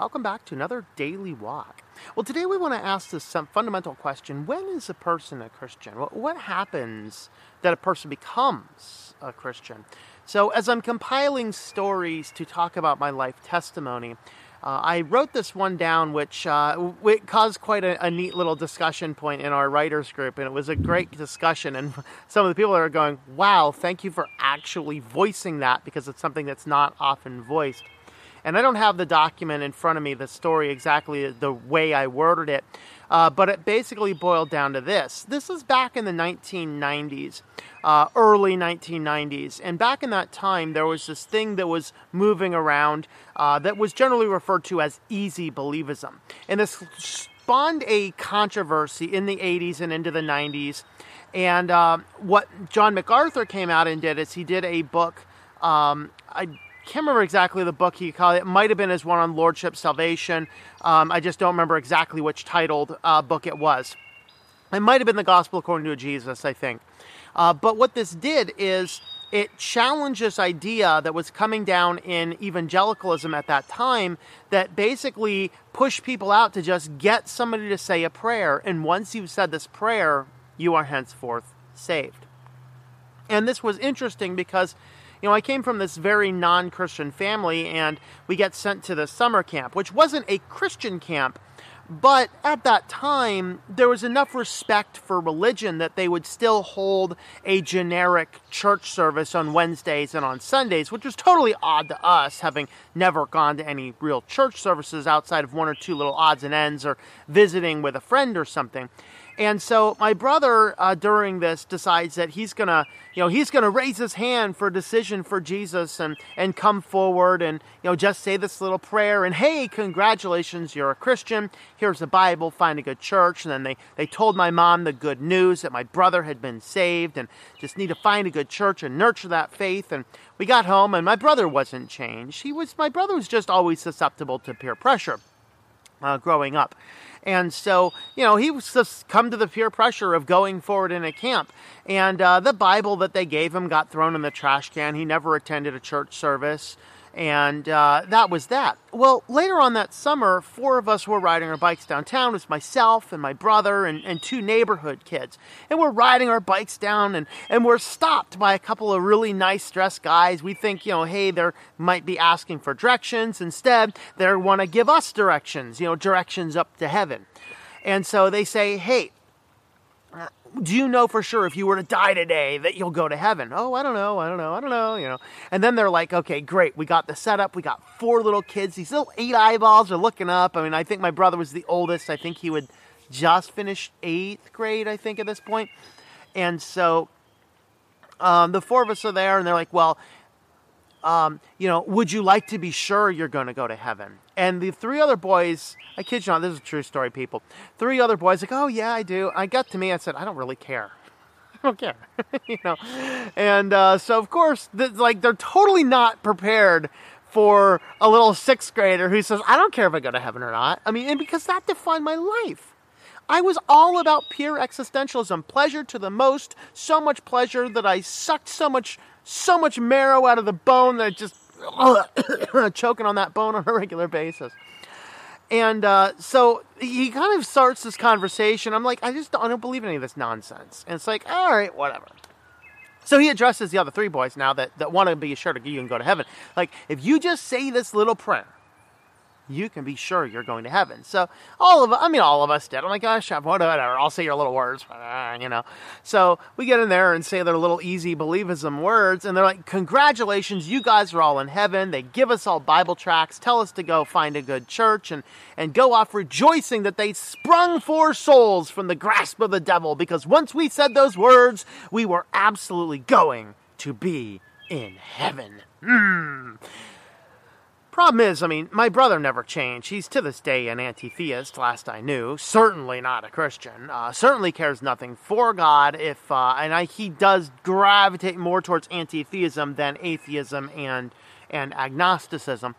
welcome back to another daily walk. Well, today we want to ask this fundamental question when is a person a Christian? What happens that a person becomes a Christian? So, as I'm compiling stories to talk about my life testimony, uh, I wrote this one down, which uh, it caused quite a, a, neat little discussion point in our writers group, and it was a great discussion. And some of the people are going, "Wow, thank you for actually voicing that because it's something that's not often voiced." And I don't have the document in front of me, the story exactly the way I worded it, uh, but it basically boiled down to this. This is back in the 1990s, uh, early 1990s. And back in that time, there was this thing that was moving around uh, that was generally referred to as easy believism. And this spawned a controversy in the 80s and into the 90s. And uh, what John MacArthur came out and did is he did a book. Um, I can't remember exactly the book he called it. It might have been his one on Lordship Salvation. Um, I just don't remember exactly which titled uh, book it was. It might have been the Gospel according to Jesus, I think. Uh, but what this did is it challenged this idea that was coming down in evangelicalism at that time that basically pushed people out to just get somebody to say a prayer. And once you've said this prayer, you are henceforth saved. And this was interesting because you know, I came from this very non Christian family, and we get sent to the summer camp, which wasn't a Christian camp. But at that time, there was enough respect for religion that they would still hold a generic church service on Wednesdays and on Sundays, which was totally odd to us, having never gone to any real church services outside of one or two little odds and ends or visiting with a friend or something. And so my brother uh, during this decides that he's gonna, you know, he's gonna raise his hand for a decision for Jesus and and come forward and you know just say this little prayer and hey, congratulations, you're a Christian. Here's the Bible. Find a good church. And then they they told my mom the good news that my brother had been saved and just need to find a good church and nurture that faith. And we got home and my brother wasn't changed. He was my brother was just always susceptible to peer pressure uh, growing up. And so, you know, he was just come to the peer pressure of going forward in a camp. And uh, the Bible that they gave him got thrown in the trash can. He never attended a church service. And uh, that was that. Well, later on that summer, four of us were riding our bikes downtown. It was myself and my brother and, and two neighborhood kids. And we're riding our bikes down and, and we're stopped by a couple of really nice dressed guys. We think, you know, hey, they might be asking for directions. Instead, they want to give us directions, you know, directions up to heaven. And so they say, hey, do you know for sure if you were to die today that you'll go to heaven? Oh, I don't know, I don't know, I don't know, you know. And then they're like, okay, great, we got the setup, we got four little kids. These little eight eyeballs are looking up. I mean, I think my brother was the oldest. I think he would just finish eighth grade, I think, at this point. And so um, the four of us are there, and they're like, well, um, you know, would you like to be sure you're going to go to heaven? And the three other boys, I kid you not, this is a true story, people. Three other boys, like, oh yeah, I do. I got to me, I said, I don't really care. I don't care, you know. And uh, so, of course, th- like they're totally not prepared for a little sixth grader who says, I don't care if I go to heaven or not. I mean, and because that defined my life. I was all about pure existentialism, pleasure to the most, so much pleasure that I sucked so much so much marrow out of the bone that just choking on that bone on a regular basis. And uh, so he kind of starts this conversation. I'm like, I just don't, I don't believe any of this nonsense. And it's like, all right, whatever. So he addresses the other three boys now that, that want to be sure to you can go to heaven. Like, if you just say this little prayer, you can be sure you're going to heaven. So all of I mean all of us did. I'm like, gosh, whatever. I'll say your little words, you know. So we get in there and say their little easy believism words, and they're like, congratulations, you guys are all in heaven. They give us all Bible tracts, tell us to go find a good church, and and go off rejoicing that they sprung four souls from the grasp of the devil, because once we said those words, we were absolutely going to be in heaven. Mm. Problem is, I mean, my brother never changed. He's to this day an anti theist, last I knew. Certainly not a Christian. Uh, certainly cares nothing for God. If uh, and I, he does gravitate more towards anti theism than atheism and and agnosticism.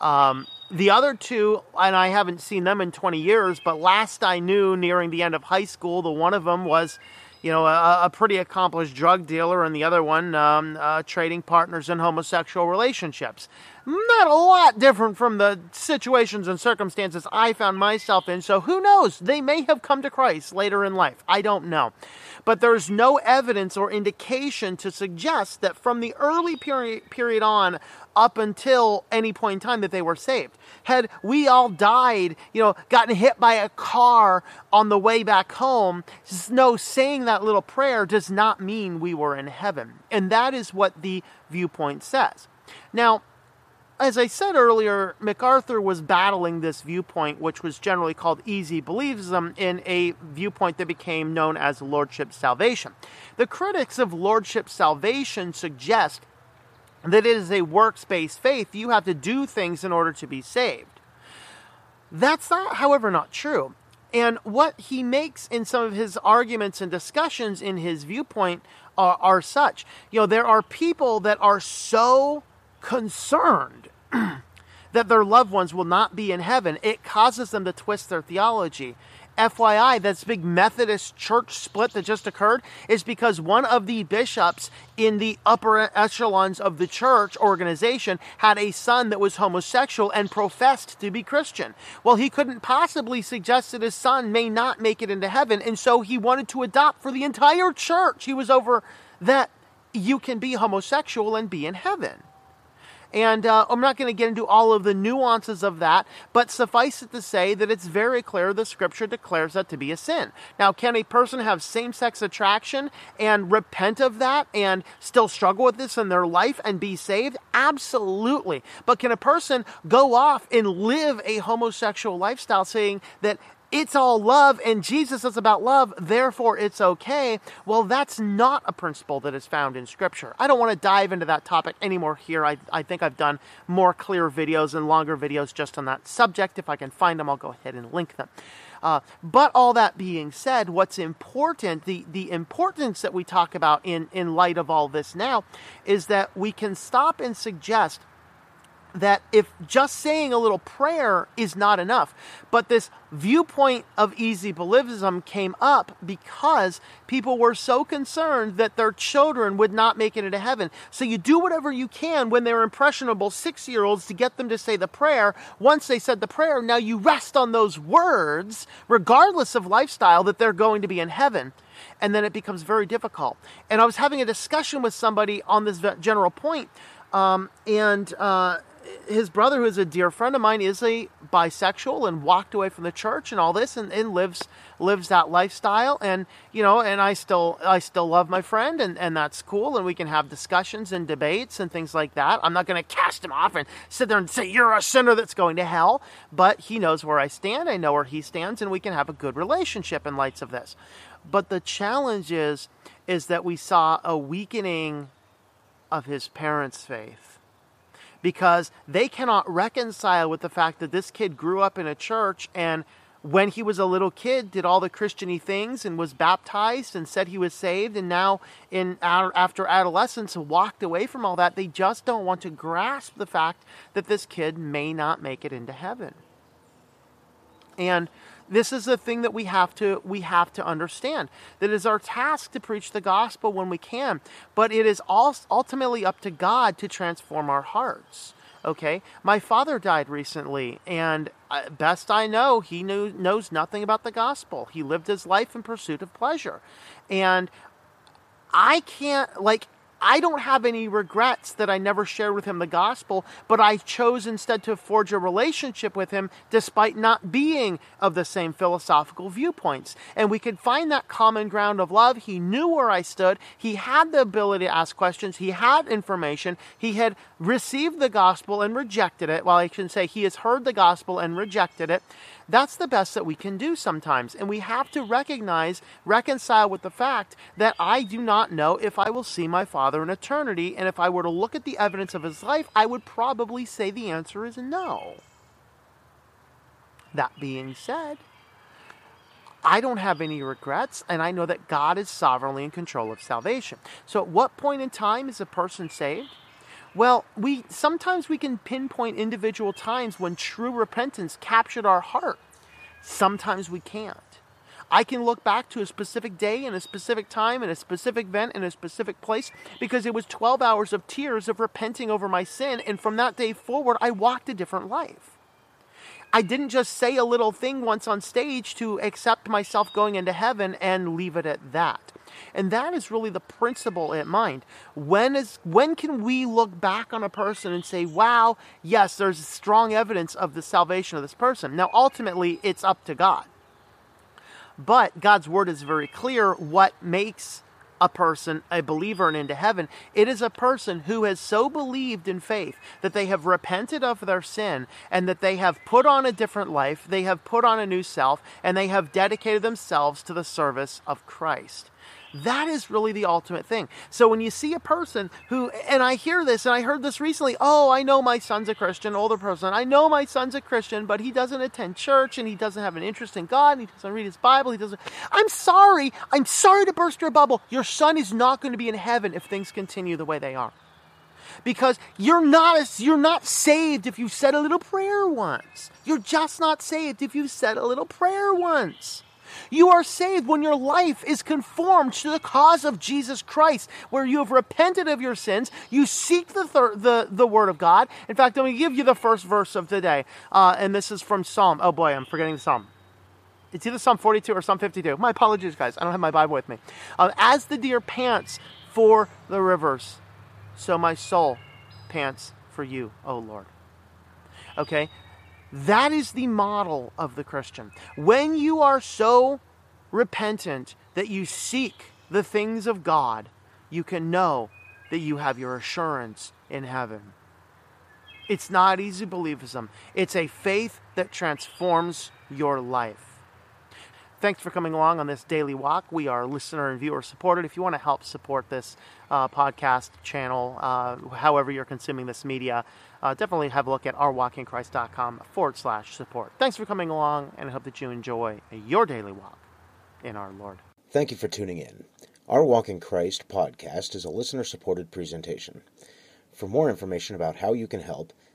Um, the other two, and I haven't seen them in 20 years, but last I knew, nearing the end of high school, the one of them was you know, a, a, pretty accomplished drug dealer, and the other one um, uh, trading partners in homosexual relationships. Not a lot different from the situations and circumstances I found myself in. So who knows? They may have come to Christ later in life. I don't know. But there's no evidence or indication to suggest that from the early period, period on up until any point in time that they were saved. Had we all died, you know, gotten hit by a car on the way back home, no, saying that little prayer does not mean we were in heaven. And that is what the viewpoint says. Now, as I said earlier, MacArthur was battling this viewpoint, which was generally called easy believism, in a viewpoint that became known as Lordship salvation. The critics of Lordship salvation suggest that it is a works based faith. You have to do things in order to be saved. That's not, however, not true. And what he makes in some of his arguments and discussions in his viewpoint are, are such. You know, there are people that are so concerned that their loved ones will not be in heaven, it causes them to twist their theology. FYI, this big Methodist church split that just occurred is because one of the bishops in the upper echelons of the church organization had a son that was homosexual and professed to be Christian. Well, he couldn't possibly suggest that his son may not make it into heaven, and so he wanted to adopt for the entire church. He was over that you can be homosexual and be in heaven. And uh, I'm not going to get into all of the nuances of that, but suffice it to say that it's very clear the scripture declares that to be a sin. Now, can a person have same sex attraction and repent of that and still struggle with this in their life and be saved? Absolutely. But can a person go off and live a homosexual lifestyle saying that it's all love and Jesus is about love, therefore it's okay. Well, that's not a principle that is found in Scripture. I don't want to dive into that topic anymore here. I, I think I've done more clear videos and longer videos just on that subject. If I can find them, I'll go ahead and link them. Uh, but all that being said, what's important, the, the importance that we talk about in, in light of all this now, is that we can stop and suggest that if just saying a little prayer is not enough, but this viewpoint of easy believism came up because people were so concerned that their children would not make it into heaven. So you do whatever you can when they're impressionable six year olds to get them to say the prayer. Once they said the prayer, now you rest on those words, regardless of lifestyle, that they're going to be in heaven. And then it becomes very difficult. And I was having a discussion with somebody on this general point, um, and uh, his brother, who is a dear friend of mine, is a bisexual and walked away from the church and all this, and, and lives lives that lifestyle. And you know, and I still I still love my friend, and and that's cool. And we can have discussions and debates and things like that. I'm not going to cast him off and sit there and say you're a sinner that's going to hell. But he knows where I stand. I know where he stands, and we can have a good relationship in lights of this. But the challenge is is that we saw a weakening of his parents' faith because they cannot reconcile with the fact that this kid grew up in a church and when he was a little kid did all the christiany things and was baptized and said he was saved and now in after adolescence walked away from all that they just don't want to grasp the fact that this kid may not make it into heaven. And this is the thing that we have to we have to understand that is our task to preach the gospel when we can but it is all ultimately up to god to transform our hearts okay? My father died recently and uh, best i know he knew knows nothing about the gospel. He lived his life in pursuit of pleasure. And i can't like I don't have any regrets that I never shared with him the gospel, but I chose instead to forge a relationship with him despite not being of the same philosophical viewpoints. And we could find that common ground of love. He knew where I stood. He had the ability to ask questions. He had information. He had received the gospel and rejected it. Well, I can say he has heard the gospel and rejected it. That's the best that we can do sometimes. And we have to recognize, reconcile with the fact that I do not know if I will see my father in eternity. And if I were to look at the evidence of his life, I would probably say the answer is no. That being said, I don't have any regrets, and I know that God is sovereignly in control of salvation. So, at what point in time is a person saved? Well, we sometimes we can pinpoint individual times when true repentance captured our heart. Sometimes we can't. I can look back to a specific day and a specific time and a specific event and a specific place because it was 12 hours of tears of repenting over my sin. And from that day forward, I walked a different life. I didn't just say a little thing once on stage to accept myself going into heaven and leave it at that. And that is really the principle at mind. When is when can we look back on a person and say, "Wow, yes, there's strong evidence of the salvation of this person." Now, ultimately, it's up to God. But God's word is very clear what makes a person a believer and into heaven. It is a person who has so believed in faith that they have repented of their sin and that they have put on a different life, they have put on a new self, and they have dedicated themselves to the service of Christ. That is really the ultimate thing. So when you see a person who, and I hear this, and I heard this recently, oh, I know my son's a Christian, older person, I know my son's a Christian, but he doesn't attend church and he doesn't have an interest in God, and he doesn't read his Bible, he doesn't. I'm sorry, I'm sorry to burst your bubble. Your son is not going to be in heaven if things continue the way they are because you're not you're not saved if you said a little prayer once. You're just not saved if you said a little prayer once. You are saved when your life is conformed to the cause of Jesus Christ, where you have repented of your sins. You seek the, thir- the, the Word of God. In fact, let me give you the first verse of today, uh, and this is from Psalm. Oh boy, I'm forgetting the Psalm. It's either Psalm 42 or Psalm 52. My apologies, guys. I don't have my Bible with me. Uh, As the deer pants for the rivers, so my soul pants for you, O Lord. Okay? That is the model of the Christian. When you are so repentant that you seek the things of God, you can know that you have your assurance in heaven. It's not easy believism, it's a faith that transforms your life. Thanks for coming along on this daily walk. We are listener and viewer supported. If you want to help support this uh, podcast channel, uh, however you're consuming this media, uh, definitely have a look at ourwalkinchrist.com forward slash support. Thanks for coming along, and I hope that you enjoy your daily walk in our Lord. Thank you for tuning in. Our Walk in Christ podcast is a listener supported presentation. For more information about how you can help,